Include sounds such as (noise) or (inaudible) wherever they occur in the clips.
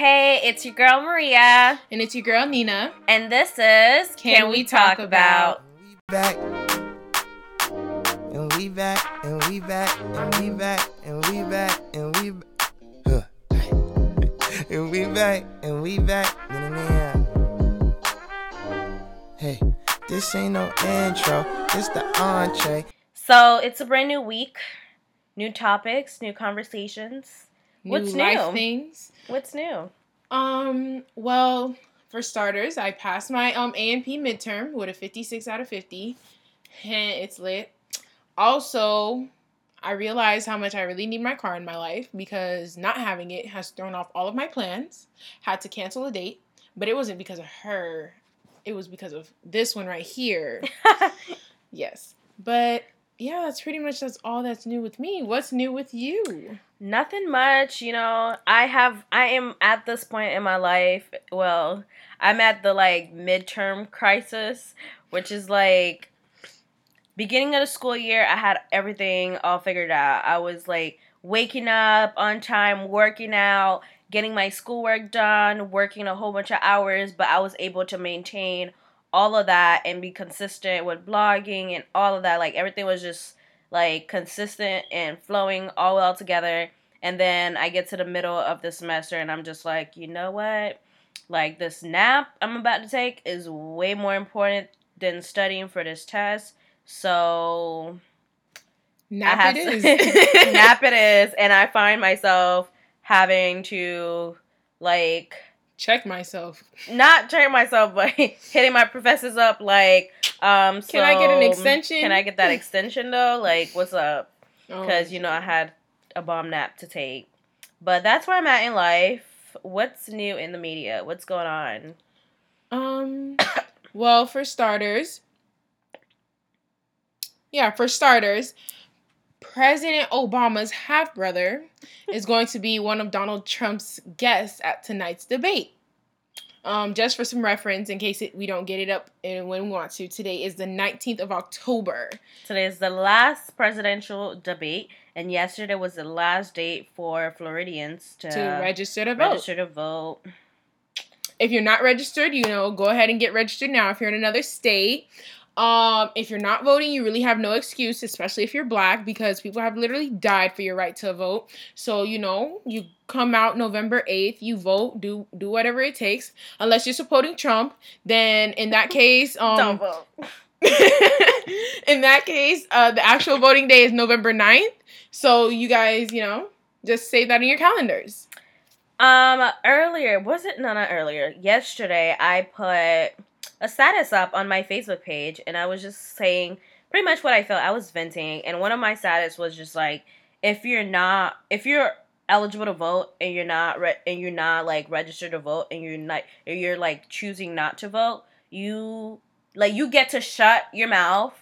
Hey, it's your girl Maria. And it's your girl Nina. And this is Can, Can we, Talk, Talk About? Back. And we back, and we back, and we back, and we back, and we back. Huh. (laughs) and we back, and we back. Hey, this ain't no intro, this the entree. So it's a brand new week, new topics, new conversations. New What's new? Things. What's new? Um. Well, for starters, I passed my um A&P midterm with a 56 out of 50. And it's lit. Also, I realized how much I really need my car in my life because not having it has thrown off all of my plans. Had to cancel a date, but it wasn't because of her. It was because of this one right here. (laughs) yes. But yeah, that's pretty much that's all that's new with me. What's new with you? Nothing much, you know. I have I am at this point in my life, well, I'm at the like midterm crisis, which is like beginning of the school year, I had everything all figured out. I was like waking up on time, working out, getting my schoolwork done, working a whole bunch of hours, but I was able to maintain all of that and be consistent with blogging and all of that. Like everything was just like consistent and flowing all well together. And then I get to the middle of the semester and I'm just like, you know what? Like this nap I'm about to take is way more important than studying for this test. So nap it is. (laughs) (laughs) nap it is. And I find myself having to like check myself. Not check myself, but (laughs) hitting my professors up like, um, so can I get an extension? Can I get that (laughs) extension though? Like, what's up? Because oh. you know I had a bomb nap to take, but that's where I'm at in life. What's new in the media? What's going on? Um, (coughs) well, for starters, yeah, for starters, President Obama's half brother is going to be one of Donald Trump's guests at tonight's debate. Um, just for some reference, in case it, we don't get it up and when we want to, today is the 19th of October. Today is the last presidential debate, and yesterday was the last date for Floridians to, to register to vote. Register to vote. If you're not registered, you know, go ahead and get registered now. If you're in another state, um, if you're not voting, you really have no excuse, especially if you're black, because people have literally died for your right to vote. So, you know, you come out November 8th, you vote, do do whatever it takes. Unless you're supporting Trump, then in that (laughs) case, um Don't vote. (laughs) in that case, uh the actual voting day is November 9th. So you guys, you know, just save that in your calendars. Um earlier, was it no not earlier. Yesterday I put a status up on my Facebook page and I was just saying pretty much what I felt. I was venting and one of my status was just like if you're not if you're eligible to vote and you're not re- and you're not like registered to vote and you're not or you're like choosing not to vote, you like you get to shut your mouth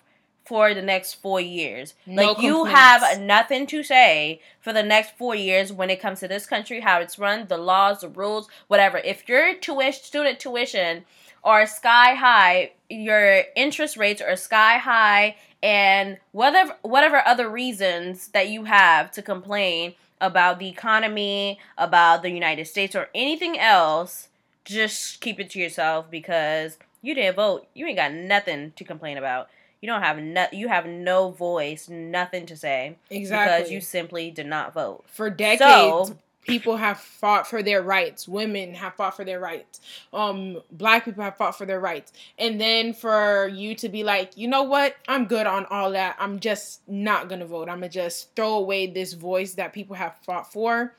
for the next four years. No like you have nothing to say for the next four years when it comes to this country, how it's run, the laws, the rules, whatever. If your tuition student tuition are sky high, your interest rates are sky high, and whatever whatever other reasons that you have to complain about the economy, about the United States, or anything else, just keep it to yourself because you didn't vote. You ain't got nothing to complain about. You don't have no, you have no voice, nothing to say. Exactly. Because you simply did not vote. For decades, so, people have fought for their rights. Women have fought for their rights. Um black people have fought for their rights. And then for you to be like you know what? I'm good on all that. I'm just not gonna vote. I'm gonna just throw away this voice that people have fought for.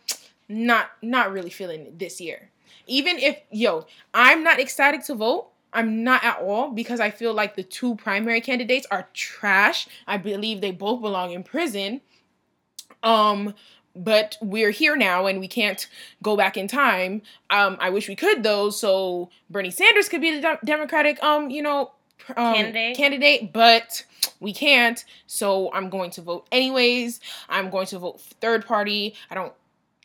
Not not really feeling it this year. Even if yo i'm not ecstatic to vote. I'm not at all because I feel like the two primary candidates are trash. I believe they both belong in prison. Um, but we're here now and we can't go back in time. Um, I wish we could though, so Bernie Sanders could be the de- Democratic, um, you know, um, candidate. Candidate, but we can't. So I'm going to vote anyways. I'm going to vote third party. I don't,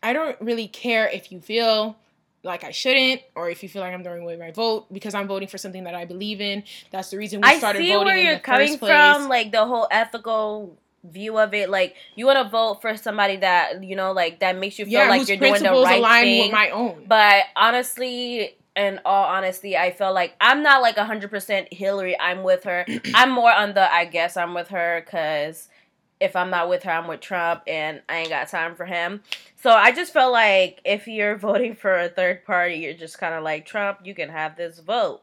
I don't really care if you feel like I shouldn't, or if you feel like I'm throwing away my vote because I'm voting for something that I believe in. That's the reason we started voting. I see where you're coming from, like the whole ethical view of it. Like you want to vote for somebody that you know, like that makes you feel yeah, like you're doing the right thing. with my own. But honestly, in all honesty, I feel like I'm not like 100% Hillary. I'm with her. (clears throat) I'm more on the I guess I'm with her because if I'm not with her, I'm with Trump and I ain't got time for him. So I just felt like if you're (laughs) voting for a third party, you're just kind of like Trump, you can have this vote.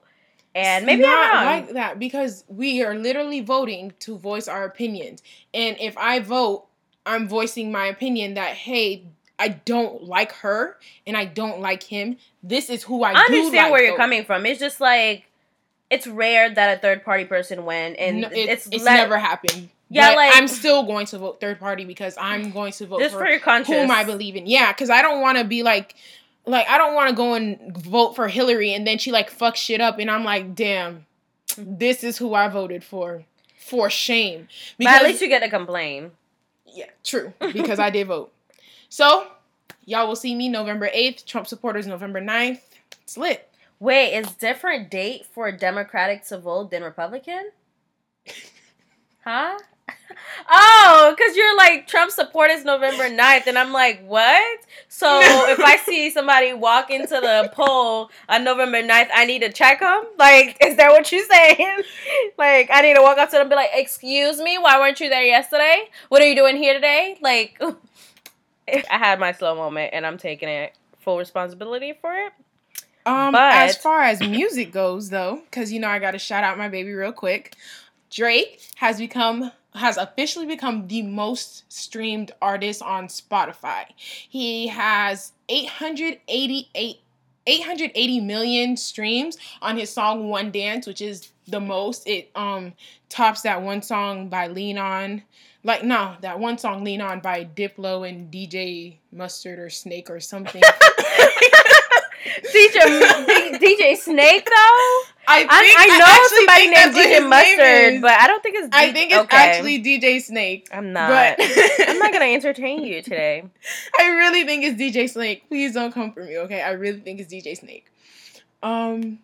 And maybe not I'm wrong. like that because we are literally voting to voice our opinions. And if I vote, I'm voicing my opinion that hey, I don't like her and I don't like him. This is who I, I understand like, where you're though. coming from. It's just like it's rare that a third party person win, and No, it- it's it's, never happened. Yeah, But like- I'm still going to vote third party because I'm going to vote just for for your conscience. whom I believe in. Yeah, because I don't want to be like, like I don't want to go and vote for Hillary and then she like fucks shit up and I'm like, damn, this is who I voted for. For shame. But at least you get to complain. yeah, true. Because I did vote. So y'all will see me November 8th. Trump supporters November 9th. It's lit. Wait, is different date for Democratic to vote than Republican? (laughs) Huh? Oh, because you're like Trump supporters November 9th, and I'm like, what? So (laughs) if I see somebody walk into the poll on November 9th, I need to check them? Like, is that what you're saying? (laughs) like, I need to walk up to them and be like, excuse me, why weren't you there yesterday? What are you doing here today? Like, (laughs) I had my slow moment, and I'm taking it full responsibility for it. Um, But- as far as music goes, though, because you know I got to shout out my baby real quick. Drake has become has officially become the most streamed artist on Spotify. He has 888 880 million streams on his song One Dance, which is the most. It um tops that one song by Lean On. Like no, that one song Lean On by Diplo and DJ Mustard or Snake or something. (laughs) DJ DJ Snake though. I, I, think- I know actually somebody named DJ Mustard, but I don't think it's. D- I think it's okay. actually DJ Snake. I'm not. But (laughs) I'm not gonna entertain you today. (laughs) I really think it's DJ Snake. Please don't come for me, okay? I really think it's DJ Snake. Um,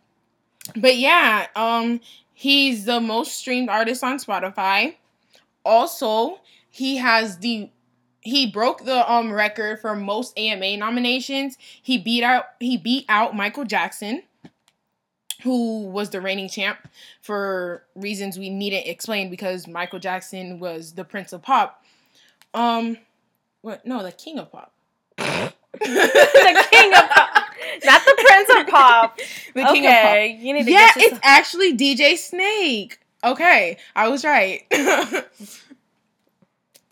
but yeah, um, he's the most streamed artist on Spotify. Also, he has the he broke the um record for most AMA nominations. He beat out he beat out Michael Jackson, who was the reigning champ for reasons we needn't explain because Michael Jackson was the prince of pop. Um, what? No, the king of pop. the king of pop, not the prince of pop. (laughs) The king of pop. you need to Yeah, it's actually DJ Snake. Okay, I was right. (laughs)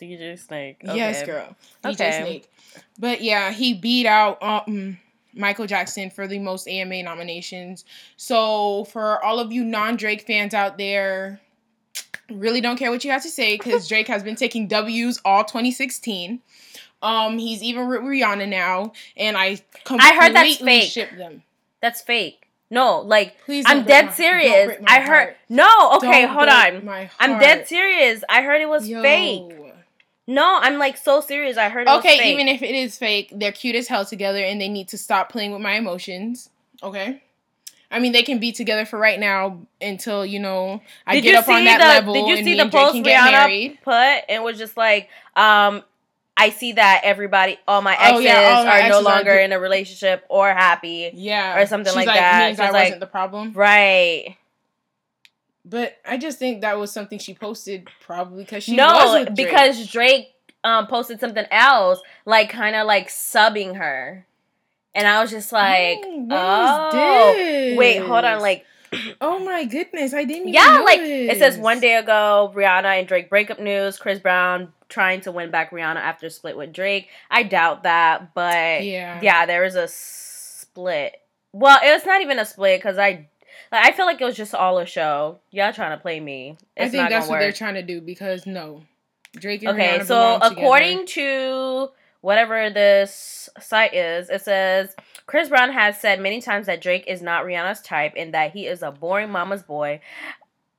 DJ Snake. Yes, girl. DJ Okay. Snake. But yeah, he beat out um Michael Jackson for the most AMA nominations. So for all of you non-Drake fans out there, really don't care what you have to say because (laughs) Drake has been taking W's all 2016. Um, he's even with Rihanna now, and I completely I heard that's fake. ship them. That's fake. No, like Please, I'm dead my- serious. I heard. heart. No, okay, Don't hold on. I'm dead serious. I heard it was Yo. fake. No, I'm like so serious. I heard it Okay, even if it is fake, they're cute as hell together and they need to stop playing with my emotions. Okay? I mean, they can be together for right now until, you know, I did get up on that the level Did you see the post Rihanna married. put? And was just like, um, I see that everybody, all my Oh, exes yeah, all my are no exes are longer do- in a relationship or happy. Yeah. Or something She's like that. Means She's I like- wasn't the problem. Right. But I just think that was something she posted probably because she was no, Drake. because Drake um posted something else, like kind of like subbing her, and I was just like, Oh, when oh, wait, hold on, like. Oh my goodness, I didn't even Yeah, like it says one day ago, Rihanna and Drake breakup news. Chris Brown trying to win back Rihanna after split with Drake. I doubt that, but Yeah. yeah, there was a split. Well, it was not even a split because I, like, I feel like it was just all a show. Y'all trying to play me. I It's think not that's what they're trying to do because no. Drake and Okay, Rihanna so belong together. according to whatever this site is, it says Chris Brown has said many times that Drake is not Rihanna's type and that he is a boring mama's boy.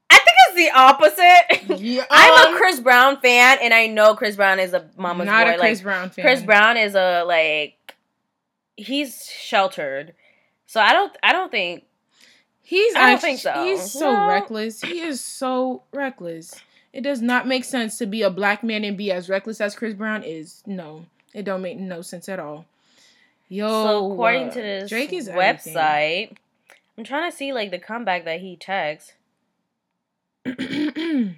I think it's the opposite. Yeah, (laughs) I'm um, a Chris Brown fan, and I know Chris Brown is a mama's not boy. a Chris like Brown fan. Chris Brown is a like he's sheltered, so I don't I don't think He's I don't actually, think so. He's so No. reckless. He is so reckless. It does not make sense to be a black man and be as reckless as Chris Brown is. No, it don't make no sense at all. Yo, so according uh, to this Drake is everything. website, I'm trying to see like the comeback that he texts. (clears throat)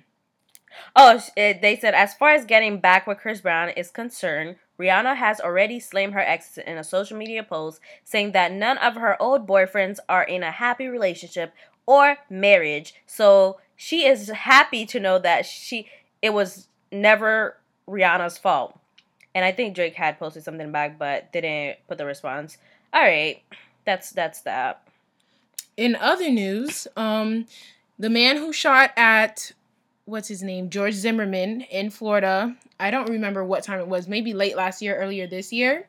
Oh, it, they said as far as getting back with Chris Brown is concerned, Rihanna has already slammed her exes in a social media post, saying that none of her old boyfriends are in a happy relationship or marriage. So she is happy to know that she it was never Rihanna's fault. And I think Drake had posted something back, but didn't put the response. All right, that's that's that. In other news, um, the man who shot at what's his name George Zimmerman in Florida, I don't remember what time it was, maybe late last year, earlier this year,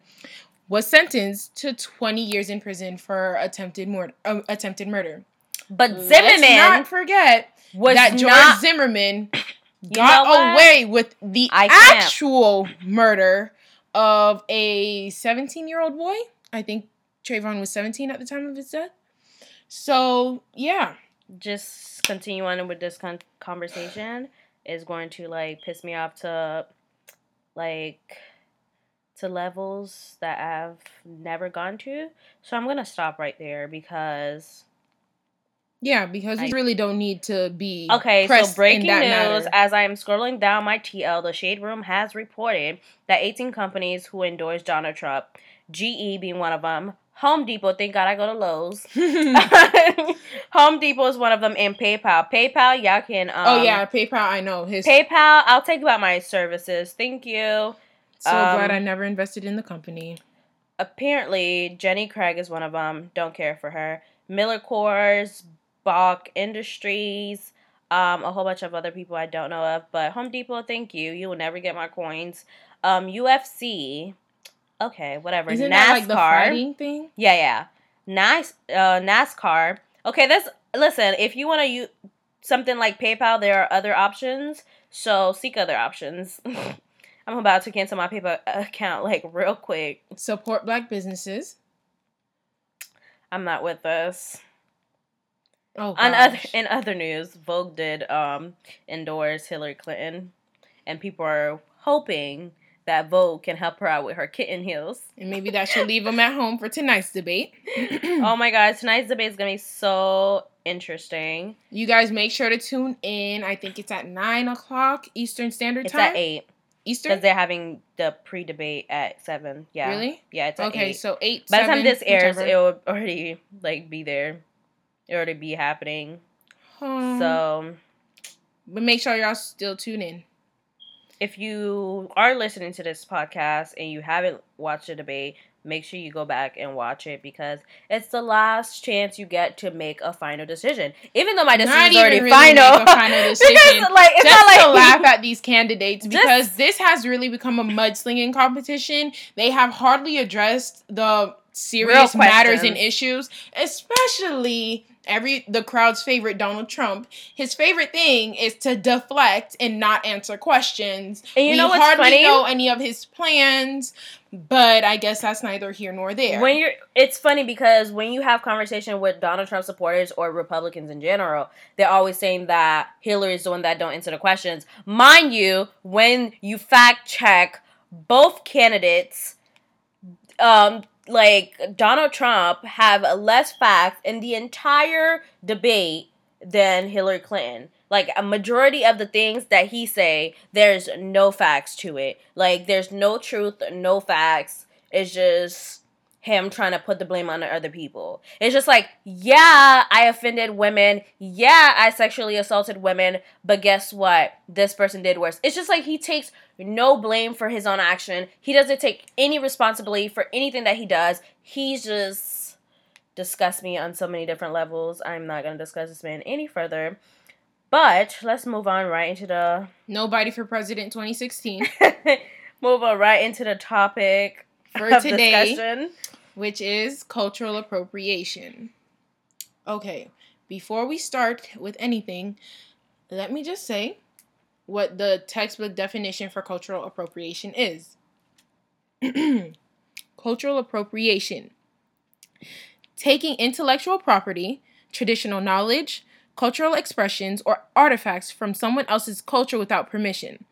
was sentenced to 20 years in prison for attempted murder. Uh, attempted murder. But Let's Zimmerman not forget was that George not. Zimmerman (clears throat) got away with the I can't. actual murder of a 17 year old boy. I think Trayvon was 17 at the time of his death. So, yeah. Just continue on with this con- conversation is going to like piss me off to like to levels that I've never gone to. So I'm gonna stop right there because Yeah, because we I- really don't need to be okay. So breaking that news: matter. as I am scrolling down my TL, the Shade Room has reported that 18 companies who endorse Donald Trump, GE being one of them, Home Depot. Thank God I go to Lowe's. (laughs) (laughs) Home Depot is one of them, and PayPal. PayPal, y'all can. Um, oh yeah, PayPal. I know his. PayPal, I'll take about my services. Thank you. so glad um, I never invested in the company. Apparently, Jenny Craig is one of them. Don't care for her. Miller Coors, Koch Industries, um, a whole bunch of other people I don't know of. But Home Depot, thank you. You will never get my coins. Um, UFC. Okay, whatever. Isn't NASCAR. that like the fighting thing? Yeah, yeah. Nice. Uh, NASCAR. Okay, that's listen. If you want to use something like PayPal, there are other options. So seek other options. (laughs) I'm about to cancel my PayPal account like real quick. Support black businesses. I'm not with this. Oh, On other in other news, Vogue did um endorse Hillary Clinton, and people are hoping that Vogue can help her out with her kitten heels. and maybe that should leave them at home for tonight's debate. (clears throat) oh my god, tonight's debate is gonna be so interesting. You guys make sure to tune in. I think it's at nine o'clock Eastern Standard It's Time. at eight. Eastern? because they're having the pre-debate at seven. Yeah, Really? Yeah, it's at Okay, eight. so eight. By the time this airs, whichever. it will already like be there. It already be happening. So but make sure y'all still tune in. If you are listening to this podcast and you haven't watched the debate, make sure you go back and watch it because it's the last chance you get to make a final decision. Even though my decision is already really final. final (laughs) because like it's Just not like to laugh at these candidates Just- because this has really become a mudslinging competition. They have hardly addressed the serious matters and issues, especially every the crowd's favorite Donald Trump. His favorite thing is to deflect and not answer questions. And you we know what's hardly funny? know any of his plans, but I guess that's neither here nor there. When you're, it's funny because when you have conversation with Donald Trump supporters or Republicans in general, they're always saying that Hillary is the one that don't answer the questions. Mind you, when you fact check both candidates, um, like Donald Trump have less facts in the entire debate than Hillary Clinton. Like a majority of the things that he say, there's no facts to it. Like there's no truth, no facts. It's just him trying to put the blame on other people. It's just like, yeah, I offended women. Yeah, I sexually assaulted women. But guess what? This person did worse. It's just like he takes no blame for his own action. He doesn't take any responsibility for anything that he does. He's just disgusts me on so many different levels. I'm not gonna discuss this man any further. But let's move on right into the Nobody for President 2016 (laughs) move on right into the topic for today. discussion. Which is cultural appropriation. Okay, before we start with anything, let me just say what the textbook definition for cultural appropriation is. (clears throat) cultural appropriation taking intellectual property, traditional knowledge, cultural expressions, or artifacts from someone else's culture without permission.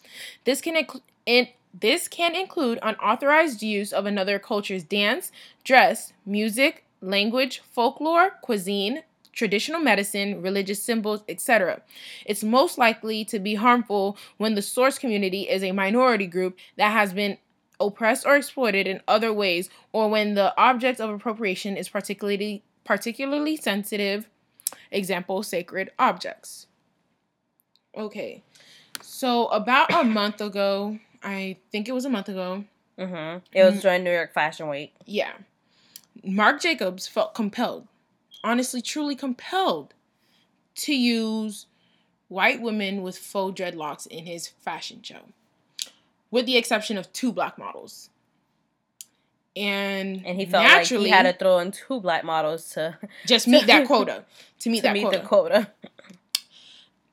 This can include in, this can include unauthorized use of another culture's dance, dress, music, language, folklore, cuisine, traditional medicine, religious symbols, etc. It's most likely to be harmful when the source community is a minority group that has been oppressed or exploited in other ways or when the object of appropriation is particularly particularly sensitive example sacred objects okay so about a month ago i think it was a month ago Mm-hmm. It was during New York Fashion Week. yeah marc jacobs felt compelled honestly truly compelled to use white women with faux dreadlocks in his fashion show with the exception of two black models and And he felt naturally like he had to throw in two black models to, just meet that (laughs) quota to meet to that meet quota quota.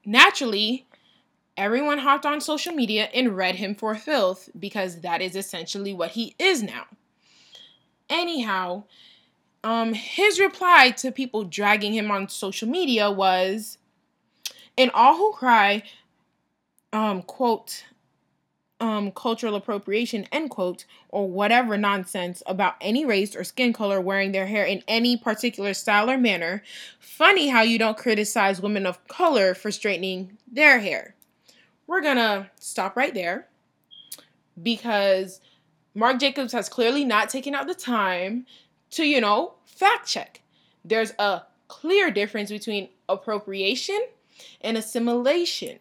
naturally everyone hopped on social media and read him for filth because that is essentially what he is now. Anyhow um his reply to people dragging him on social media was and all who cry um quote um cultural appropriation end quote or whatever nonsense about any race or skin color wearing their hair in any particular style or manner. Funny how you don't criticize women of color for straightening their hair we're gonna stop right there because marc jacobs has clearly not taken out the time to you know fact check. There's a clear difference between appropriation and assimilation.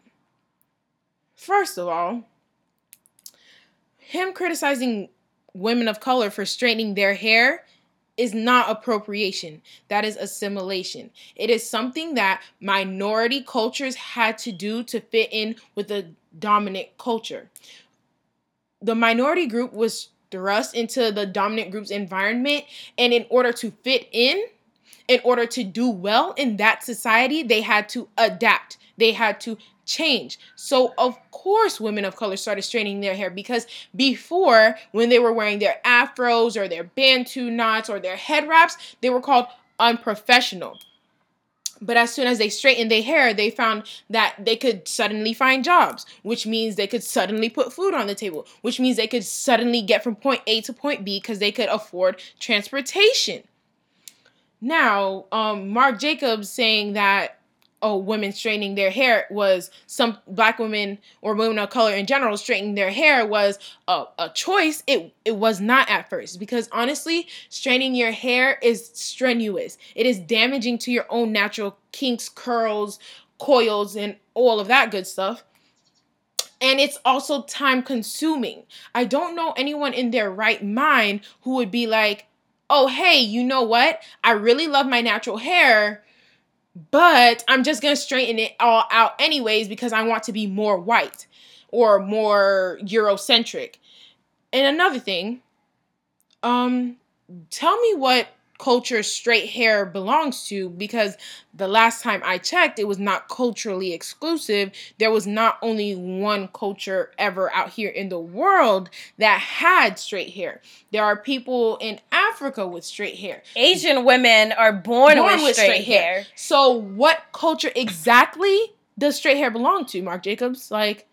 First of all him criticizing women of color for straightening their hair is not appropriation. That is assimilation. It is something that minority cultures had to do to fit in with the dominant culture. The minority group was thrust into the dominant group's environment, and in order to fit in, in order to do well in that society, they had to adapt. They had to change. So, of course, women of color started straightening their hair because before, when they were wearing their afros or their bantu knots or their head wraps, they were called unprofessional. But as soon as they straightened their hair, they found that they could suddenly find jobs, which means they could suddenly put food on the table, which means they could suddenly get from point A to point B because they could afford transportation. Now, um, Marc Jacobs saying that oh, women straightening their hair was some black women or women of color in general straightening their hair was a, a choice. It it was not at first because honestly, straightening your hair is strenuous. It is damaging to your own natural kinks, curls, coils, and all of that good stuff. And it's also time consuming. I don't know anyone in their right mind who would be like, oh, hey, you know what? I really love my natural hair but I'm just gonna straighten it all out anyways because I want to be more white or more Eurocentric. And another thing, um, tell me what culture straight hair belongs to because the last time I checked, it was not culturally exclusive. There was not only one culture ever out here in the world that had straight hair. There are people in Africa with straight hair. Asian women are born, Born with, straight, hair. So, what culture exactly does straight hair belong to, Marc Jacobs? Like,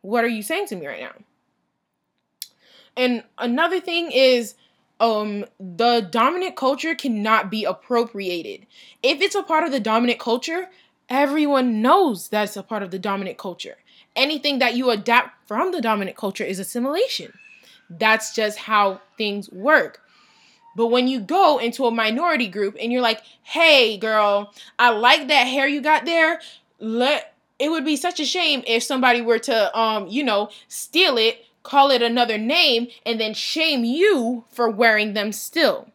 what are you saying to me right now? And another thing is, um, the dominant culture cannot be appropriated. If it's a part of the dominant culture, everyone knows that's a part of the dominant culture. Anything that you adapt from the dominant culture is assimilation. That's just how things work. But when you go into a minority group and you're like, "Hey, girl, I like that hair you got there. Let it would be such a shame if somebody were to, um, you know, steal it, call it another name, and then shame you for wearing them still."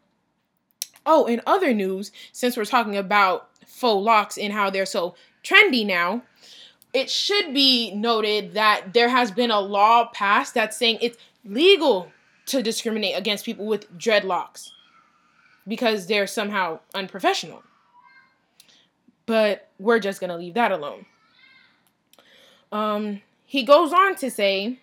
Oh, in other news, since we're talking about faux locks and how they're so trendy now, it should be noted that there has been a law passed that's saying it's legal to discriminate against people with dreadlocks because they're somehow unprofessional. But we're just going to leave that alone. Um, he goes on to say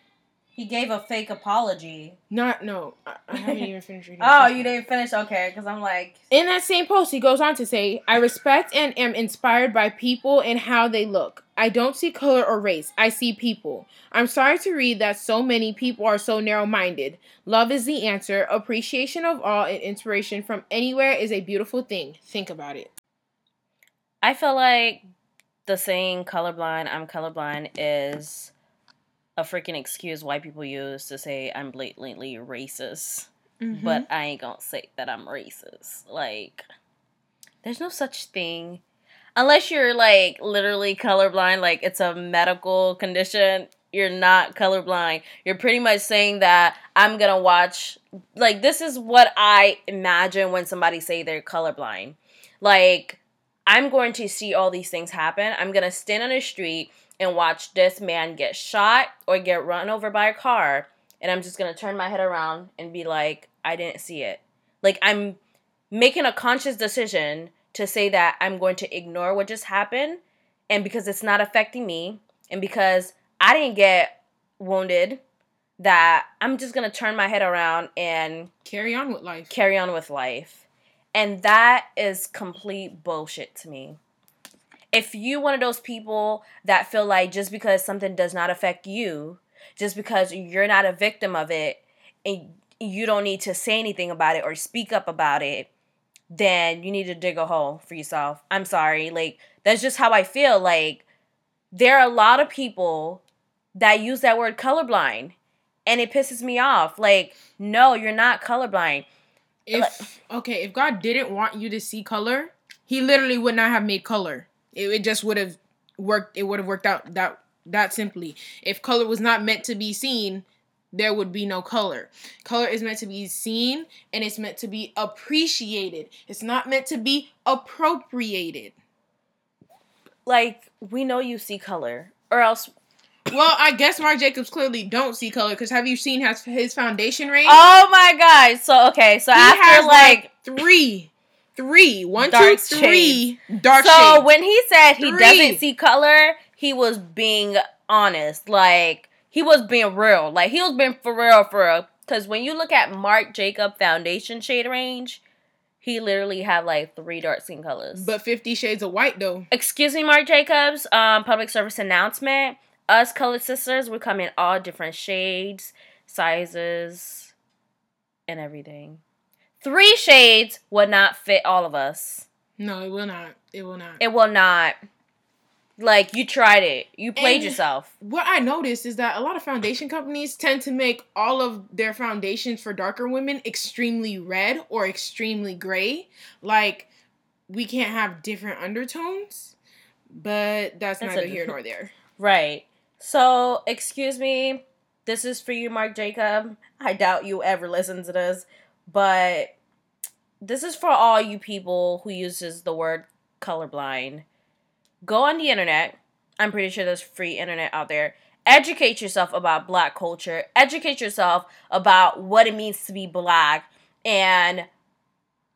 He gave a fake apology. Not no, I, I haven't even (laughs) finished reading. the Oh, you didn't finish? Okay, because I'm like, In that same post, he goes on to say, I respect and am inspired by people and how they look. I don't see color or race, I see people. I'm sorry to read that so many people are so narrow minded. Love is the answer. Appreciation of all and inspiration from anywhere is a beautiful thing. Think about it. I feel like the saying colorblind, I'm colorblind is a freaking excuse white people use to say I'm blatantly racist. Mm-hmm. But I ain't gonna say that I'm racist. Like, there's no such thing. Unless you're like literally colorblind, like it's a medical condition, you're not colorblind. You're pretty much saying that I'm gonna watch like this is what I imagine when somebody say they're colorblind. Like I'm going to see all these things happen. I'm gonna stand on the street and watch this man get shot or get run over by a car, and I'm just gonna turn my head around and be like, I didn't see it. Like I'm making a conscious decision to say that I'm going to ignore what just happened, and because it's not affecting me, and because I didn't get wounded, that I'm just gonna turn my head around and Carry on with life. carry on with life. And that is complete bullshit to me. If you one of those people that feel like just because something does not affect you, just because you're not a victim of it, and you don't need to say anything about it or speak up about it, then you need to dig a hole for yourself. I'm sorry. Like, that's just how I feel. Like, there are a lot of people that use that word colorblind, and it pisses me off. Like, no, you're not colorblind. If okay, if God didn't want you to see color, He literally would not have made color. It, it just would have worked. It would have worked out that that simply. If color was not meant to be seen, there would be no color. Color is meant to be seen and it's meant to be appreciated. It's not meant to be appropriated. like we know you see color or else Well, I guess Marc Jacobs clearly don't see color because have you seen his his foundation range? oh my god so okay so he after has like, three, three, one, two, Dark three. Dark so shades. when he said he Three. doesn't see color he was being honest. Like he was being real. Like he was being for real for real. Because when you look at marc jacob foundation shade range he literally had like three dark skin colors. But Fifty Shades of White though. excuse me marc jacobs um public service announcement. Us colored sisters we come in all different shades sizes and everything three shades would not fit all of us No, it will not. It will not. it will not like you tried it you played And- yourself what I noticed is that a lot of foundation companies tend to make all of their foundations for darker women extremely red or extremely gray. Like we can't have different undertones, but that's, That's neither a- here nor (laughs) there. right so excuse me this is for you marc jacob i doubt you ever listen to this but this is for all you people who uses the word colorblind. Go on the internet. I'm pretty sure there's free internet out there. Educate yourself about black culture. Educate yourself about what it means to be black and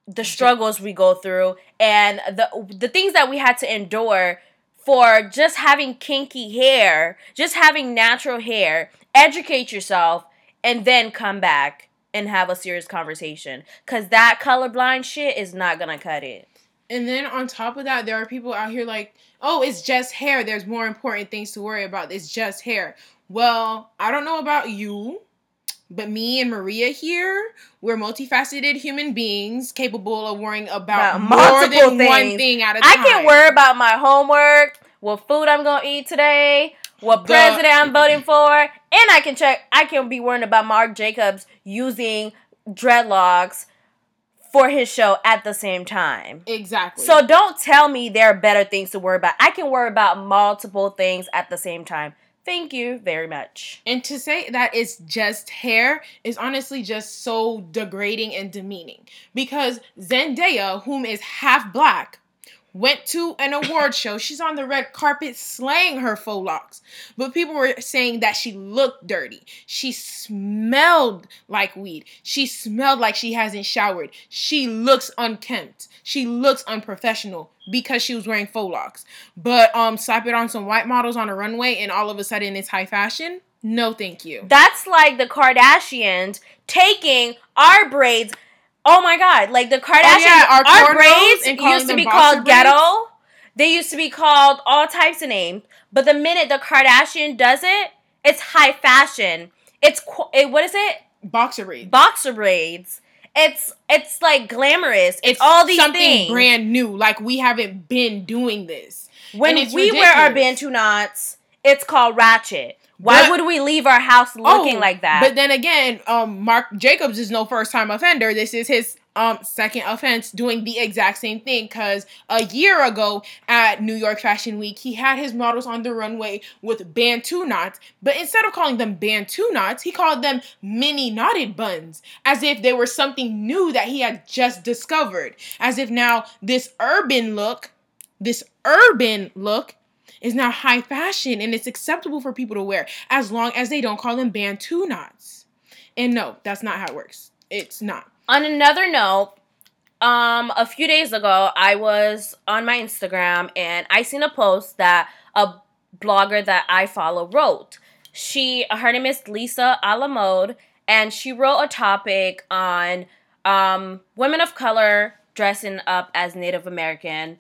the struggles we go through and the the things that we had to endure for just having kinky hair, just having natural hair. Educate yourself and then come back and have a serious conversation cuz that colorblind shit is not to cut it. And then on top of that, there are people out here like, oh, it's just hair. There's more important things to worry about. It's just hair. Well, I don't know about you, but me and Maria here, we're multifaceted human beings capable of worrying about, About more than one thing at a time. I can't worry about my homework, what food I'm to eat today, what The- president I'm voting for, and I can check I can be worrying about Marc Jacobs using dreadlocks for his show at the same time. Exactly. So don't tell me there are better things to worry about. I can worry about multiple things at the same time. Thank you very much. And to say that it's just hair is honestly just so degrading and demeaning. Because Zendaya, whom is half black, went to an award (laughs) show. She's on the red carpet slaying her faux locks. But people were saying that she looked dirty. She smelled like weed. She smelled like she hasn't showered. She looks unkempt. She looks unprofessional because she was wearing faux locks. But um slap it on some white models on a runway and all of a sudden it's high fashion. No, thank you. That's like the Kardashians taking our braids. Oh my god! Like the Kardashians, oh, yeah, our our, braids used to be called braids? ghetto. They used to be called all types of names. But the minute the Kardashian does it, it's high fashion. It's qu- it, what is it? Boxer braids. Boxer braids. It's it's like glamorous. It's, all these something things. brand new. Like we haven't been doing this. when it's we wear our. Bantu knots, it's called ratchet. Why But- would we leave our house looking Oh, like that? But then again, um, Marc Jacobs is no first time offender. This is his um second offense doing the exact same thing. Cause a year ago at New York Fashion Week, he had his models on the runway with Bantu knots, but instead of calling them Bantu knots, he called them mini knotted buns, as if they were something new that he had just discovered. As if now this urban look, this urban look is now high fashion and it's acceptable for people to wear as long as they don't call them Bantu knots. And no, that's not how it works. It's not. on another note, um, a few days ago, I was on my Instagram and I seen a post that a blogger that I follow wrote. She, her name is Lisa Alamode, and she wrote a topic on um, women of color dressing up as Native American,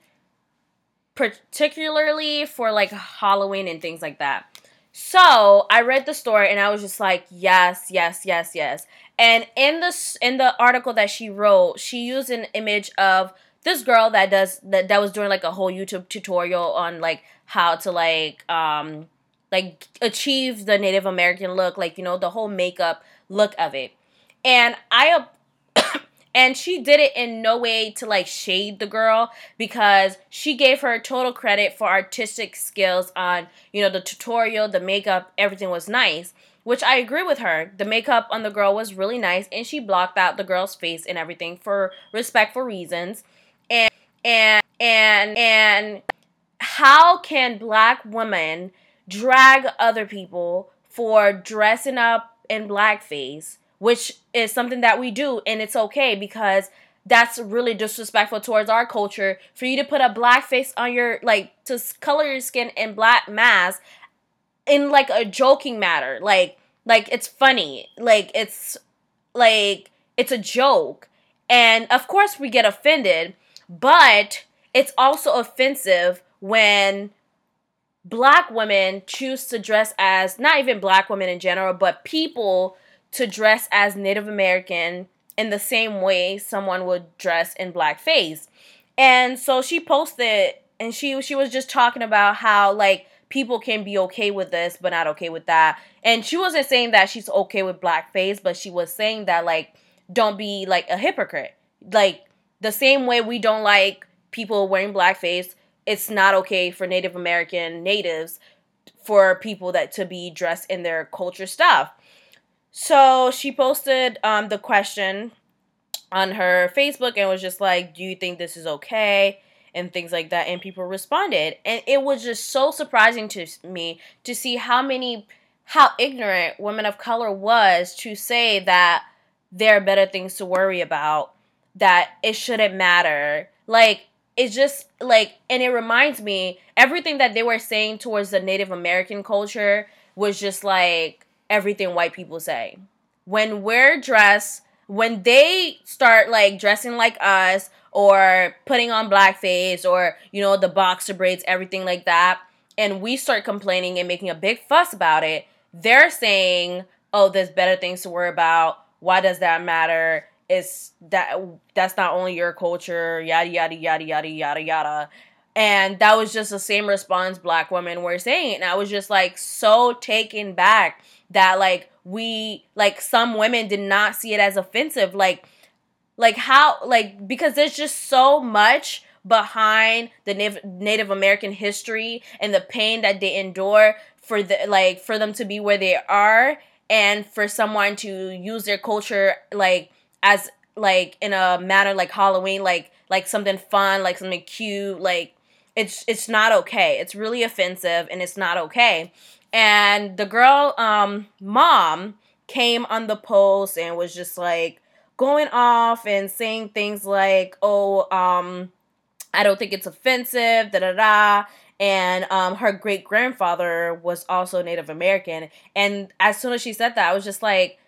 particularly for like Halloween and things like that. So I read the story and I was just like, yes, yes, yes, yes. And in the s- in the article that she wrote, she used an image of this girl that does that that was doing like a whole YouTube tutorial on like how to like um like achieve the Native American look, like you know the whole makeup look of it. And I and she did it in no way to like shade the girl because she gave her total credit for artistic skills on you know the tutorial the makeup everything was nice which i agree with her. The makeup on the girl was really nice and she blocked out the girl's face and everything for respectful reasons. And and and and how can black women drag other people for dressing up in blackface which is something that we do and it's okay because that's really disrespectful towards our culture. For you to put a black face on your like to color your skin in black mask in like a joking matter like like it's funny like it's like it's a joke. And of course we get offended but it's also offensive when black women choose to dress as not even black women in general but people to dress as native american in the same way someone would dress in blackface. And so she posted and she she was just talking about how like people can be okay with this but not okay with that. And she wasn't saying that she's okay with blackface but she was saying that like don't be like a hypocrite. Like the same way we don't like people wearing blackface it's not okay for native american natives for people that to be dressed in their culture stuff so she posted um, the question on her Facebook and was just like, "Do you think this is okay?" and things like that. And people responded, and it was just so surprising to me to see how many, how ignorant women of color was to say that there are better things to worry about, that it shouldn't matter. Like it's just like, and it reminds me everything that they were saying towards the Native American culture was just like everything white people say. When we're dressed, when they start like dressing like us or putting on blackface or you know the boxer braids, everything like that, and we start complaining and making a big fuss about it, they're saying, "Oh, there's better things to worry about. Why does that matter?" It's that that's not only your culture, yada yada yada yada yada yada. And that was just the same response black women were saying. And I was just like so taken back that like we like some women did not see it as offensive. Like like how like because there's just so much behind the Native, American history and the pain that they endure for the like for them to be where they are and for someone to use their culture like as like in a manner like Halloween like like something fun like something cute like it's it's not okay it's really offensive and it's not okay and the girl um mom came on the post and was just like going off and saying things like oh um I don't think it's offensive, da da da. and um, her great grandfather was also Native American. And as soon as she said that, I was just like,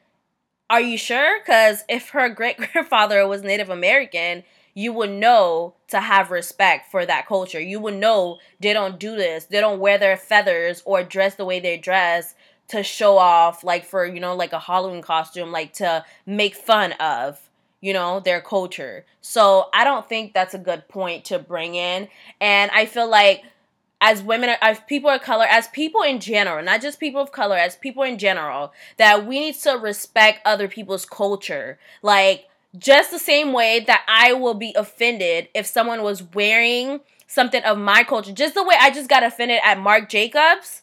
"Are you sure?" Because if her (laughs) great grandfather was Native American, you would know to have respect for that culture. You would know they don't do this. They don't wear their feathers or dress the way they dress to show off, like for you know, like a Halloween costume, like to make fun of you know, their culture. So I don't think that's a good point to bring in. And I feel like as women, as people of color, as people in general, not just people of color, as people in general, that we need to respect other people's culture. Like, just the same way that I will be offended if someone was wearing something of my culture, just the way I just got offended at Marc Jacobs,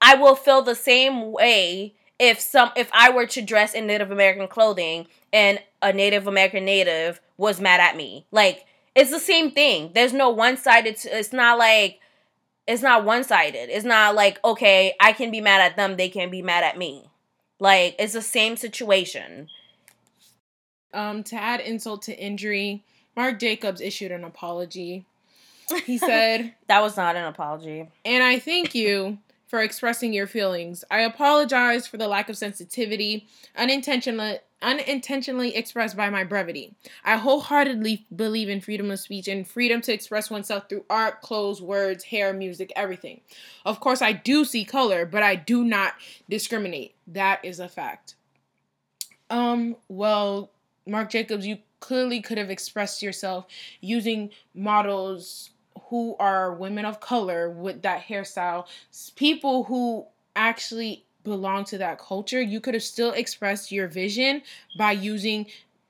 I will feel the same way if some if I were to dress in Native American clothing and a Native American native was mad at me. Like it's the same thing. There's no one-sided it's not like it's not one-sided. It's not like okay, I can be mad at them, they can be mad at me. Like it's the same situation. Um to add insult to injury, Marc Jacobs issued an apology. He said (laughs) that was not an apology. And I thank you for expressing your feelings. I apologize for the lack of sensitivity, unintentionally unintentionally expressed by my brevity. I wholeheartedly believe in freedom of speech and freedom to express oneself through art, clothes, words, hair, music, everything. Of course, I do see color, but I do not discriminate. That is a fact. Um, well, Marc Jacobs, you clearly could have expressed yourself using models who are women of color with that hairstyle, people who actually belong to that culture, you could have still expressed your vision by using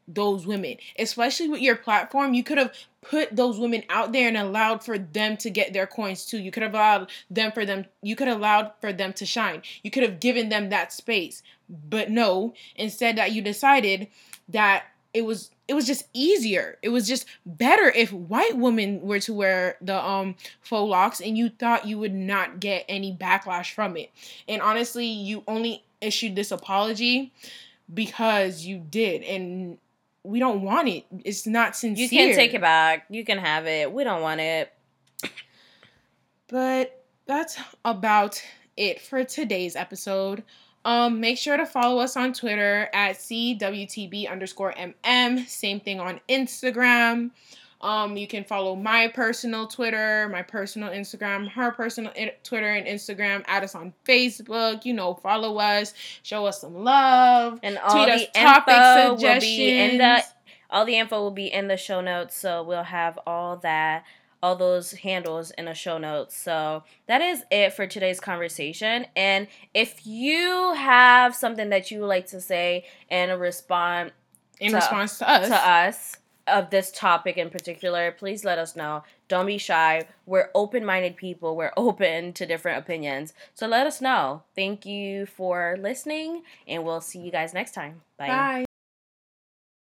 those women. Especially with your platform, you could have put those women out there and allowed for them to get their coins too. You could have allowed them for them you could have allowed for them to shine. You could have given them that space. But no, instead that you decided that it was it was just easier. It was just better if white women were to wear the um faux locks and you thought you would not get any backlash from it. And honestly, you only issued this apology because you did and we don't want it. It's not sincere. You can take it back. You can have it. We don't want it. But that's about it for today's episode. Um, make sure to follow us on Twitter at CWTB underscore MM. Same thing on Instagram. Um, you can follow my personal Twitter, my personal Instagram, her personal Twitter and Instagram. Add us on Facebook. You know, follow us, show us some love, and all Tweet the info will be in the all the info will be in the show notes. So we'll have all that all those handles in the show notes. So that is it for today's conversation. And if you have something that you would like to say and respond in to, response to us to us of this topic in particular, please let us know. Don't be shy. We're open-minded people. We're (laughs) open to different opinions. So let us know. Thank you for listening and we'll see you guys next time. Bye. Bye.